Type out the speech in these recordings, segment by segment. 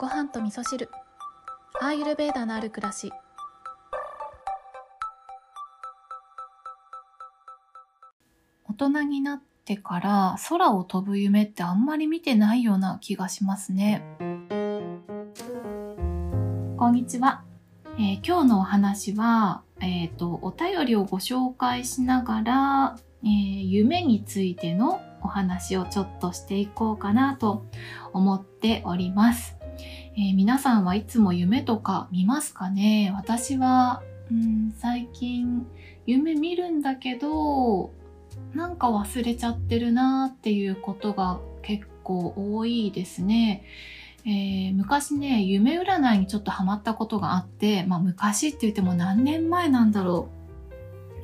ご飯と味噌汁アーユルベーダのある暮らし大人になってから空を飛ぶ夢ってあんまり見てないような気がしますね。こんにちは。えー今日のお話は、えっ、と、お便りをご紹介しながら、えー夢についてのお話をちょっとしていこうかなと思っております。えー皆さんはいつも夢とか見ますかね？私は、うん、最近夢見るんだけど、なんか忘れちゃってるなっていうことが結構多いですね。えー昔ね、夢占いにちょっとハマったことがあって、まあ昔って言っても何年前なんだろ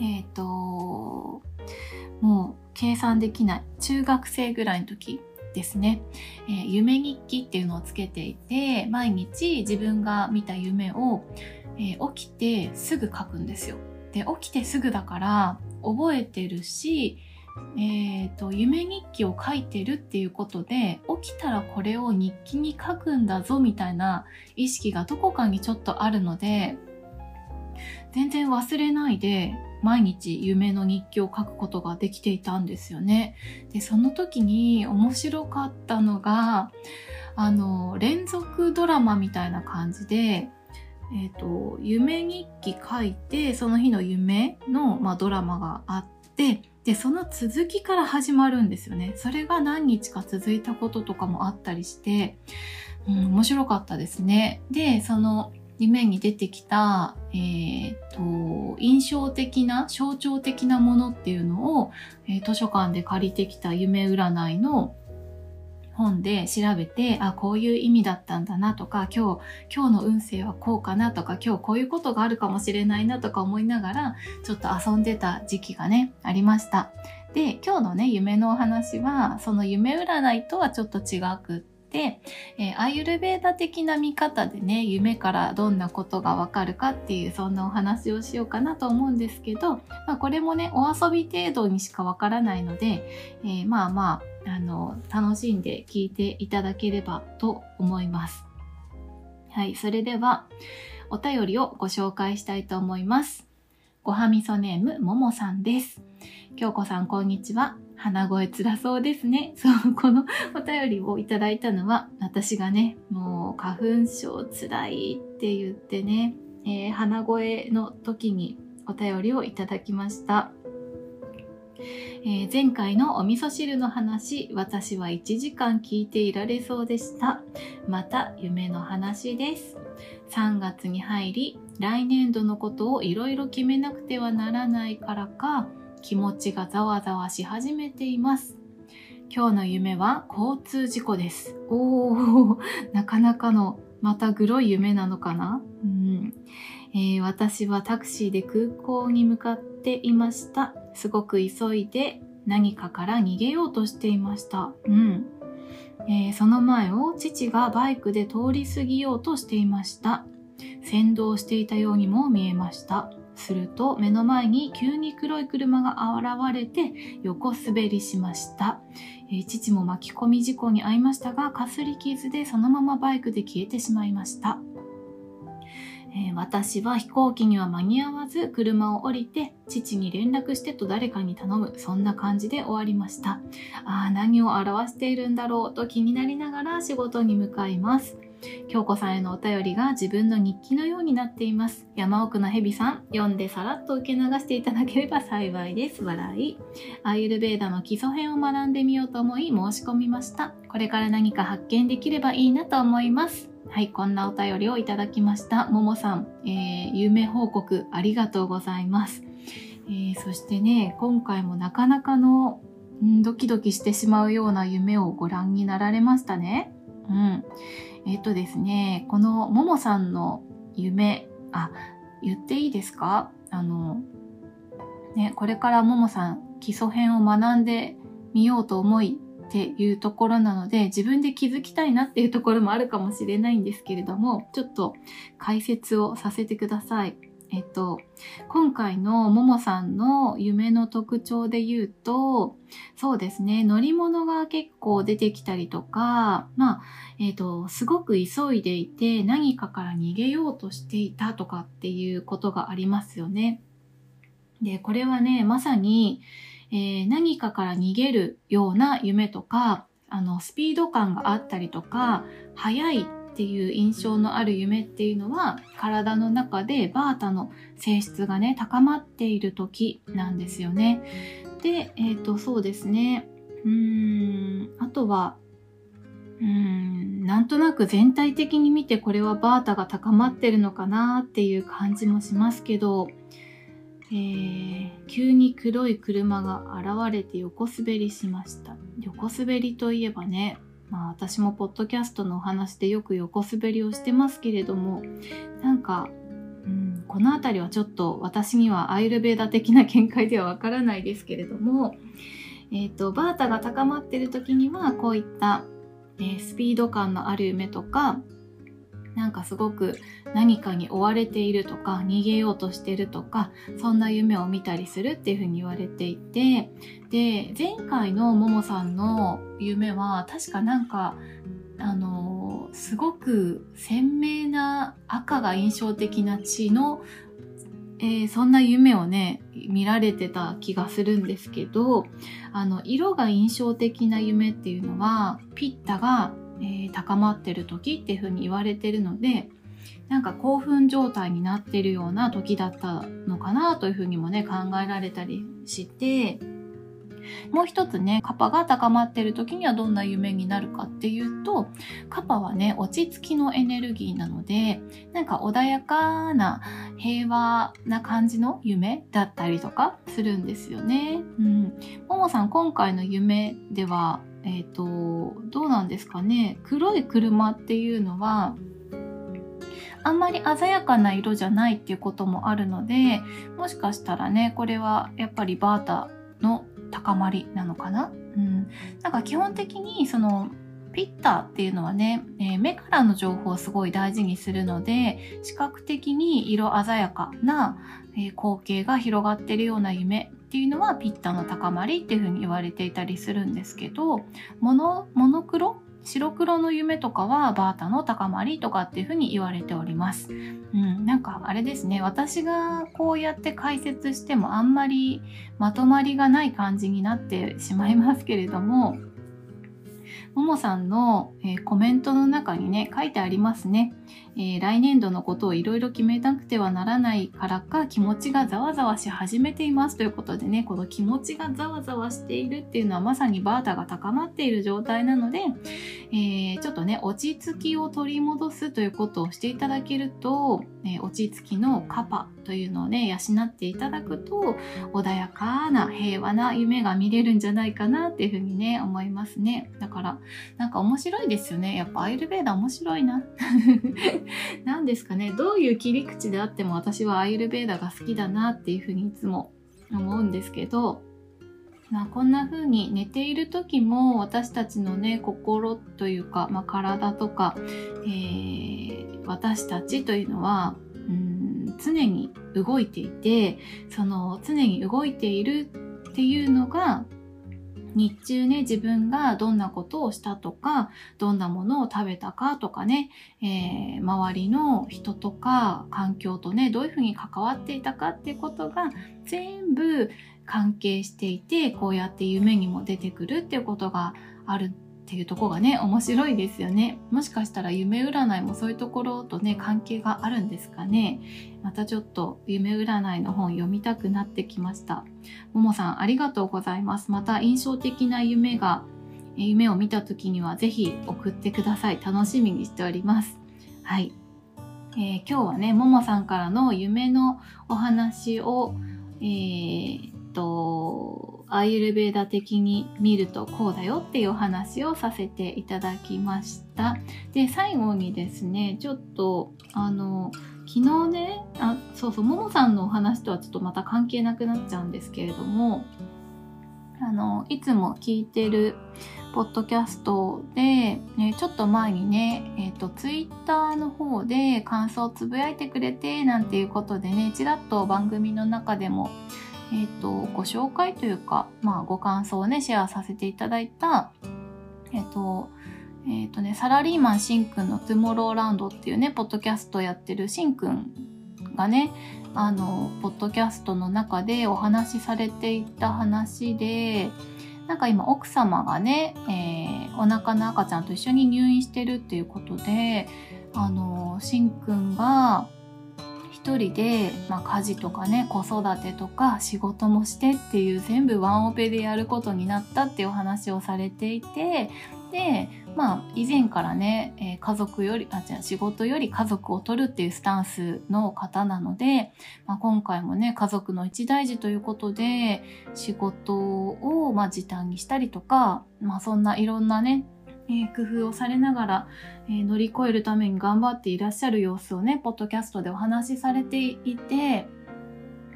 う。えっ、と、もう計算できない。中学生ぐらいの時ですね。えー夢日記っていうのをつけていて、毎日自分が見た夢を、えー起きてすぐ書くんですよ。で、起きてすぐだから覚えてるし、えっ、と、夢日記を書いてるっていうことで、起きたらこれを日記に書くんだぞみたいな意識がどこかにちょっとあるので、全然忘れないで、毎日夢の日記を書くことができていたんですよね。で、その時に面白かったのが、あの、連続ドラマみたいな感じで、えっ、と、夢日記書いて、その日の夢の、まあ、ドラマがあって、で、その続きから始まるんですよね。それが何日か続いたこととかもあったりして、うん、面白かったですね。で、その夢に出てきた、えっ、と、印象的な、象徴的なものっていうのを、えー図書館で借りてきた夢占いの本で調べて、あ、こういう意味だったんだなとか、今日、今日の運勢はこうかなとか、今日こういうことがあるかもしれないなとか思いながら、ちょっと遊んでた時期がね、ありました。で、今日のね、夢のお話は、その夢占いとはちょっと違くって、えーアーユルベーダ的な見方でね、夢からどんなことがわかるかっていう、そんなお話をしようかなと思うんですけど、まあこれもね、お遊び程度にしかわからないので、えーまあまあ、あの、楽しんで聞いていただければと思います。はい、それでは、お便りをご紹介したいと思います。ごはみそネーム、ももさんです。京子さん、こんにちは。鼻声つらそうですね。そう、このお便りをいただいたのは、私がね、もう花粉症つらいって言ってね、えー鼻声の時にお便りをいただきました。えー前回のお味噌汁の話、私は1時間聞いていられそうでした。また夢の話です。3月に入り、来年度のことをいろいろ決めなくてはならないからか、気持ちがざわざわし始めています。今日の夢は交通事故です。おー、なかなかのまたグロい夢なのかな、うんえー私はタクシーで空港に向かっていました。すごく急いで何かから逃げようとしていました。うん。えーその前を父がバイクで通り過ぎようとしていました。先導していたようにも見えました。すると目の前に急に黒い車が現れて横滑りしました。えー父も巻き込み事故に遭いましたが、かすり傷でそのままバイクで消えてしまいました。えー私は飛行機には間に合わず車を降りて父に連絡してと誰かに頼むそんな感じで終わりましたああ何を表しているんだろうと気になりながら仕事に向かいます京子さんへのお便りが自分の日記のようになっています山奥の蛇さん読んでさらっと受け流していただければ幸いです笑いアーユルベーダの基礎編を学んでみようと思い申し込みましたこれから何か発見できればいいなと思いますはい、こんなお便りをいただきました。ももさん、えー夢報告ありがとうございます。えーそしてね、今回もなかなかの、んドキドキしてしまうような夢をご覧になられましたね。うん。えっ、とですね、このももさんの夢、あ、言っていいですか？あの、ね、これからももさん基礎編を学んでみようと思いっていうところなので自分で気づきたいなっていうところもあるかもしれないんですけれどもちょっと解説をさせてください。えっと、今回のももさんの夢の特徴で言うと、そうですね、乗り物が結構出てきたりとか、まあ、えっと、すごく急いでいて何かから逃げようとしていたとかっていうことがありますよね。で、これはね、まさに、えー、何かから逃げるような夢とか、あの、スピード感があったりとか、速いっていう印象のある夢っていうのは体の中でバータの性質がね高まっている時なんですよね。で、えっ、ー、とそうですねうーんあとはうーんなんとなく全体的に見てこれはバータが高まってるのかなっていう感じもしますけど、えー、急に黒い車が現れて横滑りしました横滑りといえばねまあ私もポッドキャストのお話でよく横滑りをしてますけれども、なんか、うん、この辺りはちょっと私にはアイルベーダ的な見解ではわからないですけれども、えっ、ー、と、バータが高まってる時にはこういった、えー、スピード感のある夢とか、なんかすごく何かに追われているとか逃げようとしてるとかそんな夢を見たりするっていうふうに言われていてで前回のももさんの夢は確かなんかあのすごく鮮明な赤が印象的な血の、えー、そんな夢をね見られてた気がするんですけどあの色が印象的な夢っていうのはピッタがえー、高まってる時っていう風に言われてるのでなんか興奮状態になってるような時だったのかなというふうにもね考えられたりしてもう一つね、カパが高まってる時にはどんな夢になるかっていうと、カパはね、落ち着きのエネルギーなので、なんか穏やかな平和な感じの夢だったりとかするんですよね。うん。ももさん、今回の夢では、えっ、ー、と、どうなんですかね。黒い車っていうのは、あんまり鮮やかな色じゃないっていうこともあるので、もしかしたらね、これはやっぱりバータの高まりなのかな。うん。なんか基本的にそのピッターっていうのはね、えー、目からの情報をすごい大事にするので、視覚的に色鮮やかな、え、光景が広がってるような夢っていうのはピッタの高まりっていうふうに言われていたりするんですけどモノモノクロ白黒の夢とかはバータの高まりとかっていうふうに言われております。うん、なんかあれですね、私がこうやって解説してもあんまりまとまりがない感じになってしまいますけれども、ももさんの、えー、コメントの中にね、書いてありますね。えー、来年度のことをいろいろ決めなくてはならないからか気持ちがざわざわし始めていますということでね、この気持ちがざわざわしているっていうのはまさにバータが高まっている状態なので、えー、ちょっとね、落ち着きを取り戻すということをしていただけると、え落ち着きのカパというのをね、養っていただくと、穏やかな平和な夢が見れるんじゃないかなっていうふうにね、思いますね。だから、なんか面白いですよね。やっぱアイルベーダ面白いな。何ですかね、どういう切り口であっても私はアイルベーダが好きだなっていうふうにいつも思うんですけど、まあ、こんな風に寝ている時も私たちのね心というか、まあ、体とか、えー、私たちというのはうん常に動いていてその常に動いているっていうのが日中ね、自分がどんなことをしたとか、どんなものを食べたかとかね、えー、周りの人とか環境とね、どういうふうに関わっていたかっていうことが全部関係していて、こうやって夢にも出てくるっていうことがあるっていうとこがね、面白いですよね。もしかしたら夢占いもそういうところとね、関係があるんですかね。またちょっと夢占いの本読みたくなってきました。ももさん、ありがとうございます。また印象的な夢が、夢を見た時にはぜひ送ってください。楽しみにしております。はい。えー、今日はね、ももさんからの夢のお話を、えー、っと、アイルベーダ的に見るとこうだよっていうお話をさせていただきました。で、最後にですね、ちょっと、あの、昨日ね、あ、そうそう、ももさんのお話とはちょっとまた関係なくなっちゃうんですけれども、あの、いつも聞いてるポッドキャストで、ね、ちょっと前にね、えっ、と、ツイッターの方で感想をつぶやいてくれて、なんていうことでね、ちらっと番組の中でも、えっ、と、ご紹介というか、まあ、ご感想をね、シェアさせていただいた、えっ、と、えっ、とね、サラリーマンしんくんのトゥモローランドっていうね、ポッドキャストをやってるしんくんがね、あの、ポッドキャストの中でお話しされていた話で、なんか今奥様がね、えー、お腹の赤ちゃんと一緒に入院してるっていうことで、あの、しんくんが一人で、まあ、家事とかね、子育てとか仕事もしてっていう全部ワンオペでやることになったっていうお話をされていて、で、まあ、以前からね、え、家族より、あ、違う、仕事より家族を取るっていうスタンスの方なので、まあ、今回もね、家族の一大事ということで、仕事を、まあ、時短にしたりとか、まあ、そんないろんなね、え、工夫をされながら、え、乗り越えるために頑張っていらっしゃる様子をね、ポッドキャストでお話しされていて、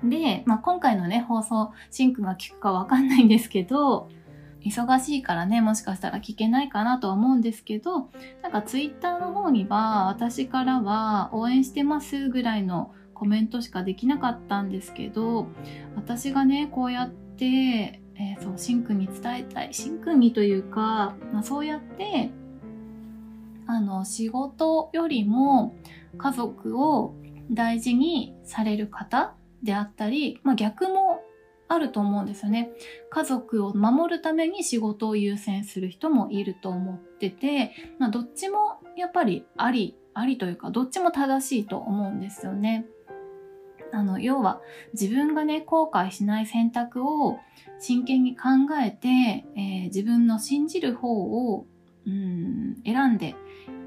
で、まあ、今回のね、放送、シンクが聞くかわかんないんですけど、忙しいからね、もしかしたら聞けないかなとは思うんですけど、なんかツイッターの方には私からは応援してますぐらいのコメントしかできなかったんですけど、私がね、こうやって、えー、そう、しんくんに伝えたい。しんくんにというか、まあ、そうやって、あの、仕事よりも家族を大事にされる方であったり、まあ、逆もあると思うんですよね。家族を守るために仕事を優先する人もいると思ってて、まあ、どっちもやっぱりあり、ありというか、どっちも正しいと思うんですよね。あの、要は自分がね、後悔しない選択を真剣に考えて、えー、自分の信じる方を、うん、選んで、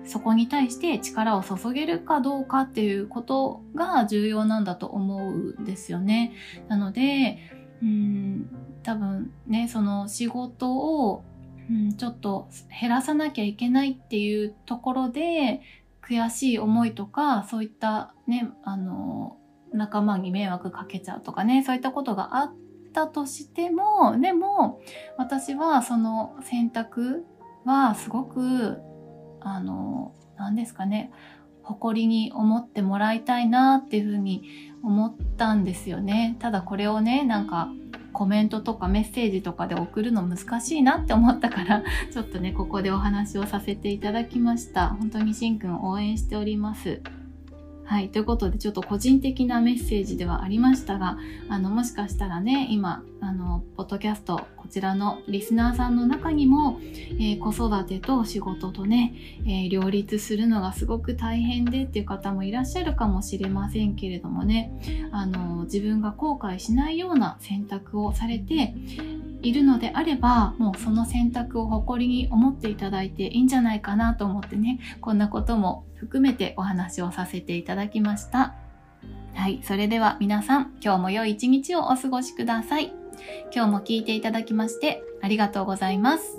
そこに対して力を注げるかどうかっていうことが重要なんだと思うんですよね。なので、うん多分ねその仕事を、うん、ちょっと減らさなきゃいけないっていうところで悔しい思いとかそういったねあの仲間に迷惑かけちゃうとかねそういったことがあったとしてもでも私はその選択はすごくあの何ですかね誇りに思ってもらいたいなっていうふうに思ったんですよね。ただこれをね、なんかコメントとかメッセージとかで送るの難しいなって思ったからちょっとね、ここでお話をさせていただきました。本当にしんくん応援しております。はい。ということで、ちょっと個人的なメッセージではありましたが、あの、もしかしたらね、今、あの、ポッドキャスト、こちらのリスナーさんの中にも、えー、子育てと仕事とね、えー、両立するのがすごく大変でっていう方もいらっしゃるかもしれませんけれどもね、あの、自分が後悔しないような選択をされて、いるのであればもうその選択を誇りに思っていただいていいんじゃないかなと思ってねこんなことも含めてお話をさせていただきました。はいそれでは皆さん今日も良い一日をお過ごしください。今日も聞いていただきましてありがとうございます。